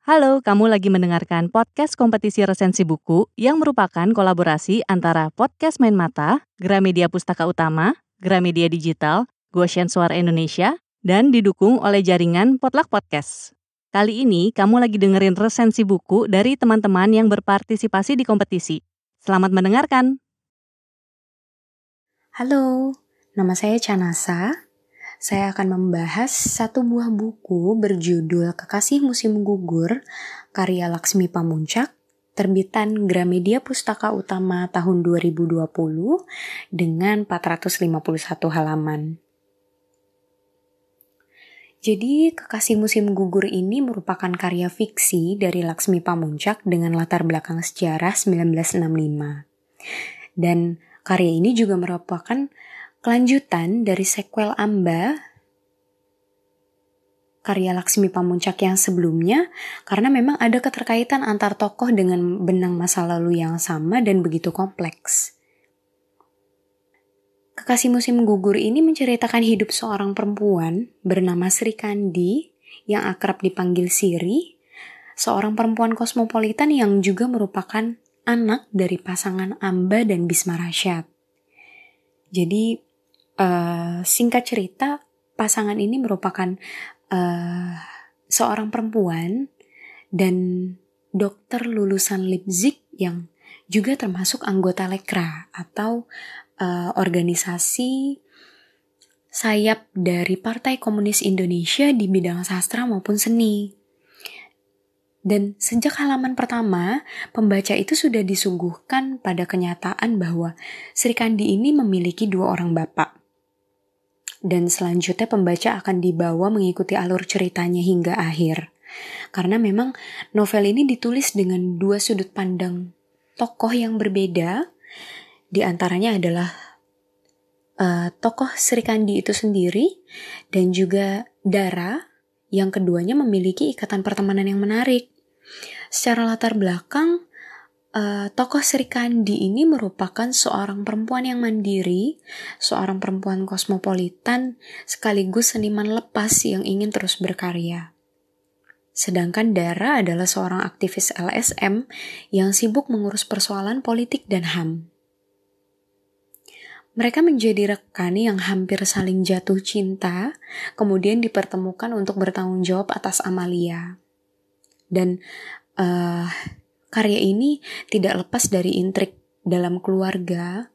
Halo, kamu lagi mendengarkan podcast kompetisi resensi buku yang merupakan kolaborasi antara Podcast Main Mata, Gramedia Pustaka Utama, Gramedia Digital, Goshen Suara Indonesia, dan didukung oleh jaringan Potluck Podcast. Kali ini kamu lagi dengerin resensi buku dari teman-teman yang berpartisipasi di kompetisi. Selamat mendengarkan. Halo, nama saya Chanasa. Saya akan membahas satu buah buku berjudul Kekasih Musim Gugur, karya Laksmi Pamuncak, terbitan Gramedia Pustaka Utama tahun 2020 dengan 451 halaman. Jadi, Kekasih Musim Gugur ini merupakan karya fiksi dari Laksmi Pamuncak dengan latar belakang sejarah 1965. Dan karya ini juga merupakan kelanjutan dari sequel Amba karya Laksmi Pamuncak yang sebelumnya karena memang ada keterkaitan antar tokoh dengan benang masa lalu yang sama dan begitu kompleks. Kekasih musim gugur ini menceritakan hidup seorang perempuan bernama Sri Kandi yang akrab dipanggil Siri, seorang perempuan kosmopolitan yang juga merupakan anak dari pasangan Amba dan Bisma Rasyad. Jadi Uh, singkat cerita, pasangan ini merupakan uh, seorang perempuan dan dokter lulusan Leipzig yang juga termasuk anggota Lekra atau uh, organisasi sayap dari Partai Komunis Indonesia di bidang sastra maupun seni. Dan sejak halaman pertama, pembaca itu sudah disuguhkan pada kenyataan bahwa Sri Kandi ini memiliki dua orang bapak dan selanjutnya pembaca akan dibawa mengikuti alur ceritanya hingga akhir. Karena memang novel ini ditulis dengan dua sudut pandang tokoh yang berbeda, di antaranya adalah uh, tokoh Sri Kandi itu sendiri dan juga Dara yang keduanya memiliki ikatan pertemanan yang menarik. Secara latar belakang, Uh, tokoh Sri Kandi ini merupakan seorang perempuan yang mandiri, seorang perempuan kosmopolitan, sekaligus seniman lepas yang ingin terus berkarya. Sedangkan Dara adalah seorang aktivis LSM yang sibuk mengurus persoalan politik dan HAM. Mereka menjadi rekan yang hampir saling jatuh cinta, kemudian dipertemukan untuk bertanggung jawab atas Amalia. Dan uh, Karya ini tidak lepas dari intrik dalam keluarga,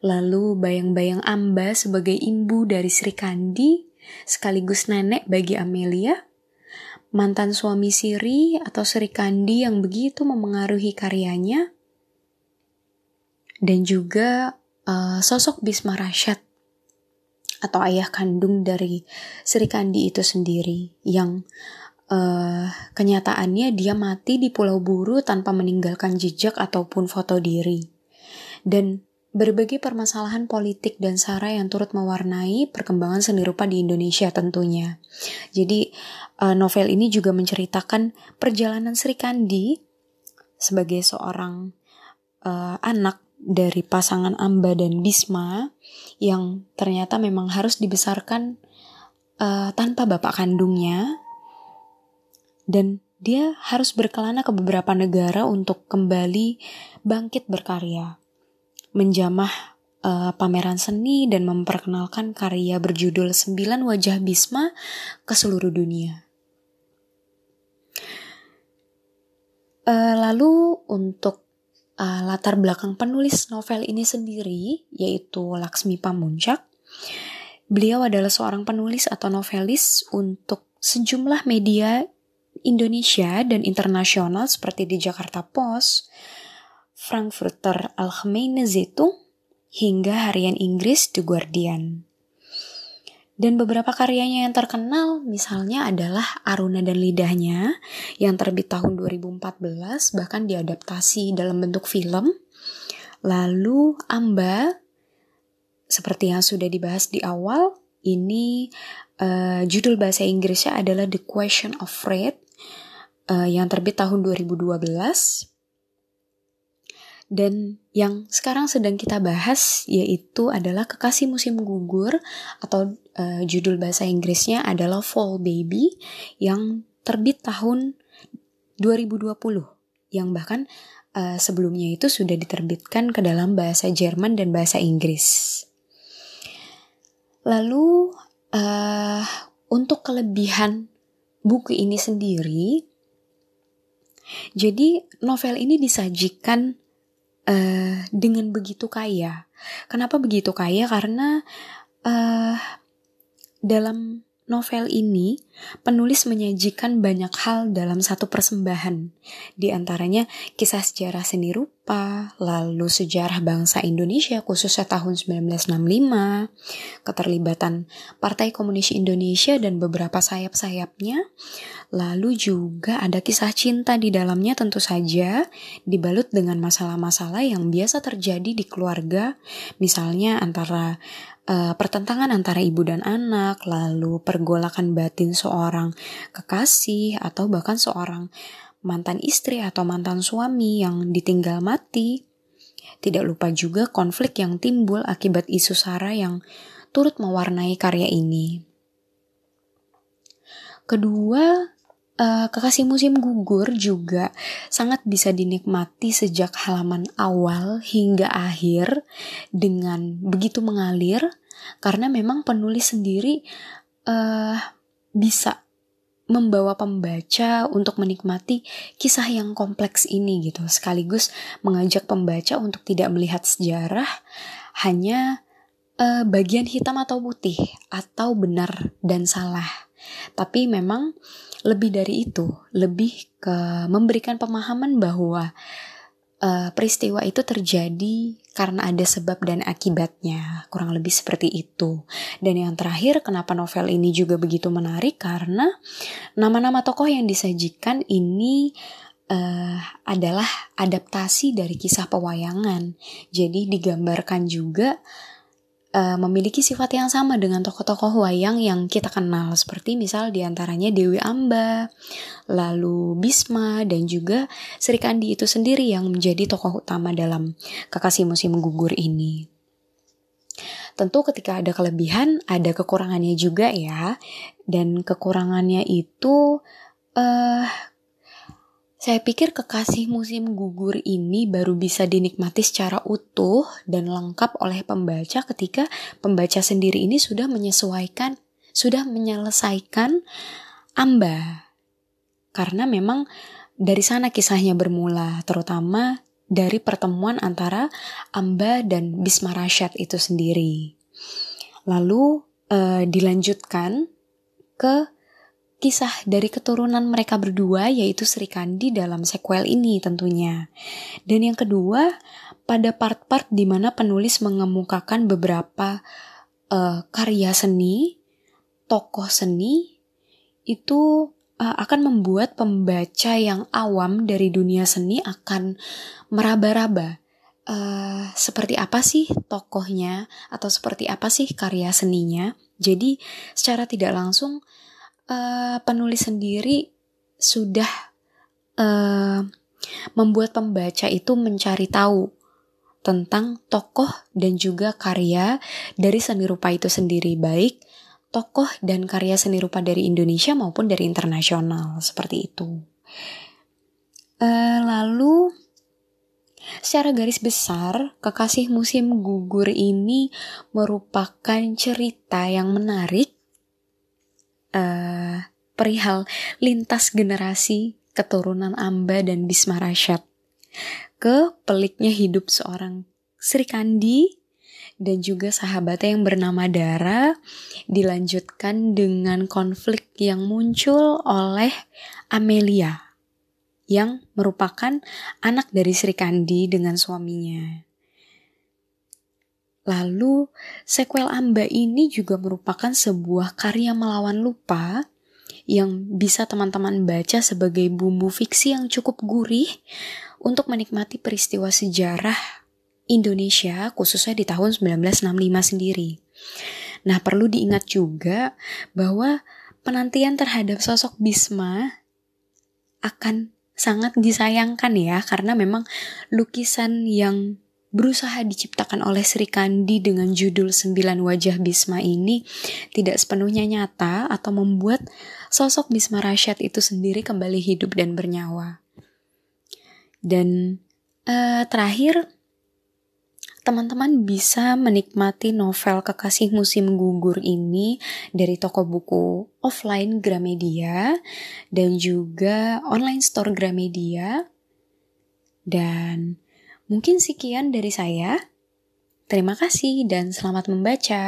lalu bayang-bayang Amba sebagai imbu dari Sri Kandi, sekaligus nenek bagi Amelia, mantan suami Siri atau Sri Kandi yang begitu memengaruhi karyanya, dan juga uh, sosok Bisma Rasyad atau ayah kandung dari Sri Kandi itu sendiri yang uh, kenyataannya dia mati di Pulau Buru tanpa meninggalkan jejak ataupun foto diri. Dan berbagai permasalahan politik dan sara yang turut mewarnai perkembangan seni rupa di Indonesia tentunya. Jadi uh, novel ini juga menceritakan perjalanan Sri Kandi sebagai seorang uh, anak dari pasangan Amba dan Bisma yang ternyata memang harus dibesarkan uh, tanpa bapak kandungnya dan dia harus berkelana ke beberapa negara untuk kembali bangkit berkarya, menjamah uh, pameran seni dan memperkenalkan karya berjudul Sembilan Wajah Bisma ke seluruh dunia. Uh, lalu untuk uh, latar belakang penulis novel ini sendiri, yaitu Laksmi Pamuncak, beliau adalah seorang penulis atau novelis untuk sejumlah media Indonesia dan internasional seperti di Jakarta Post, Frankfurter Allgemeine Zeitung, hingga harian Inggris The Guardian. Dan beberapa karyanya yang terkenal misalnya adalah Aruna dan Lidahnya yang terbit tahun 2014 bahkan diadaptasi dalam bentuk film. Lalu Amba seperti yang sudah dibahas di awal ini uh, judul bahasa Inggrisnya adalah The Question of Fate uh, yang terbit tahun 2012 dan yang sekarang sedang kita bahas yaitu adalah Kekasih Musim Gugur atau uh, judul bahasa Inggrisnya adalah Fall Baby yang terbit tahun 2020 yang bahkan uh, sebelumnya itu sudah diterbitkan ke dalam bahasa Jerman dan bahasa Inggris. Lalu uh, untuk kelebihan buku ini sendiri, jadi novel ini disajikan uh, dengan begitu kaya. Kenapa begitu kaya? Karena uh, dalam novel ini, penulis menyajikan banyak hal dalam satu persembahan. Di antaranya kisah sejarah seni rupa, lalu sejarah bangsa Indonesia khususnya tahun 1965, keterlibatan Partai Komunis Indonesia dan beberapa sayap-sayapnya, lalu juga ada kisah cinta di dalamnya tentu saja, dibalut dengan masalah-masalah yang biasa terjadi di keluarga, misalnya antara uh, pertentangan antara ibu dan anak, lalu pergolakan batin seorang kekasih atau bahkan seorang mantan istri atau mantan suami yang ditinggal mati. Tidak lupa juga konflik yang timbul akibat isu sara yang turut mewarnai karya ini. Kedua, uh, Kekasih Musim Gugur juga sangat bisa dinikmati sejak halaman awal hingga akhir dengan begitu mengalir karena memang penulis sendiri uh, bisa membawa pembaca untuk menikmati kisah yang kompleks ini gitu. Sekaligus mengajak pembaca untuk tidak melihat sejarah hanya uh, bagian hitam atau putih atau benar dan salah. Tapi memang lebih dari itu, lebih ke memberikan pemahaman bahwa uh, peristiwa itu terjadi karena ada sebab dan akibatnya, kurang lebih seperti itu. Dan yang terakhir, kenapa novel ini juga begitu menarik karena nama-nama tokoh yang disajikan ini uh, adalah adaptasi dari kisah pewayangan. Jadi digambarkan juga uh, memiliki sifat yang sama dengan tokoh-tokoh wayang yang kita kenal seperti misal di antaranya Dewi Amba, lalu Bisma dan juga Sri Kandi itu sendiri yang menjadi tokoh utama dalam Kekasih Musim Gugur ini. Tentu ketika ada kelebihan, ada kekurangannya juga ya. Dan kekurangannya itu uh, saya pikir kekasih musim gugur ini baru bisa dinikmati secara utuh dan lengkap oleh pembaca ketika pembaca sendiri ini sudah menyesuaikan, sudah menyelesaikan Amba. Karena memang dari sana kisahnya bermula, terutama dari pertemuan antara Amba dan Bisma Rashad itu sendiri. Lalu uh, dilanjutkan ke kisah dari keturunan mereka berdua yaitu Sri Kandi dalam sequel ini tentunya. Dan yang kedua, pada part-part di mana penulis mengemukakan beberapa uh, karya seni, tokoh seni itu uh, akan membuat pembaca yang awam dari dunia seni akan meraba-raba. Uh, seperti apa sih tokohnya atau seperti apa sih karya seninya. Jadi secara tidak langsung penulis sendiri sudah uh, membuat pembaca itu mencari tahu tentang tokoh dan juga karya dari seni rupa itu sendiri baik tokoh dan karya seni rupa dari Indonesia maupun dari internasional seperti itu. Uh, lalu secara garis besar kekasih musim gugur ini merupakan cerita yang menarik uh, perihal lintas generasi keturunan Amba dan Bisma Rashad. Ke peliknya hidup seorang Sri Kandi dan juga sahabatnya yang bernama Dara dilanjutkan dengan konflik yang muncul oleh Amelia yang merupakan anak dari Sri Kandi dengan suaminya. Lalu, sequel Amba ini juga merupakan sebuah karya melawan lupa yang bisa teman-teman baca sebagai bumbu fiksi yang cukup gurih untuk menikmati peristiwa sejarah Indonesia khususnya di tahun 1965 sendiri. Nah, perlu diingat juga bahwa penantian terhadap sosok Bisma akan sangat disayangkan ya karena memang lukisan yang berusaha diciptakan oleh Sri Kandi dengan judul Sembilan Wajah Bisma ini tidak sepenuhnya nyata atau membuat sosok Bisma Rasyad itu sendiri kembali hidup dan bernyawa. Dan uh, terakhir, teman-teman bisa menikmati novel Kekasih Musim Gugur ini dari toko buku offline Gramedia dan juga online store Gramedia. Dan Mungkin sekian dari saya. Terima kasih dan selamat membaca.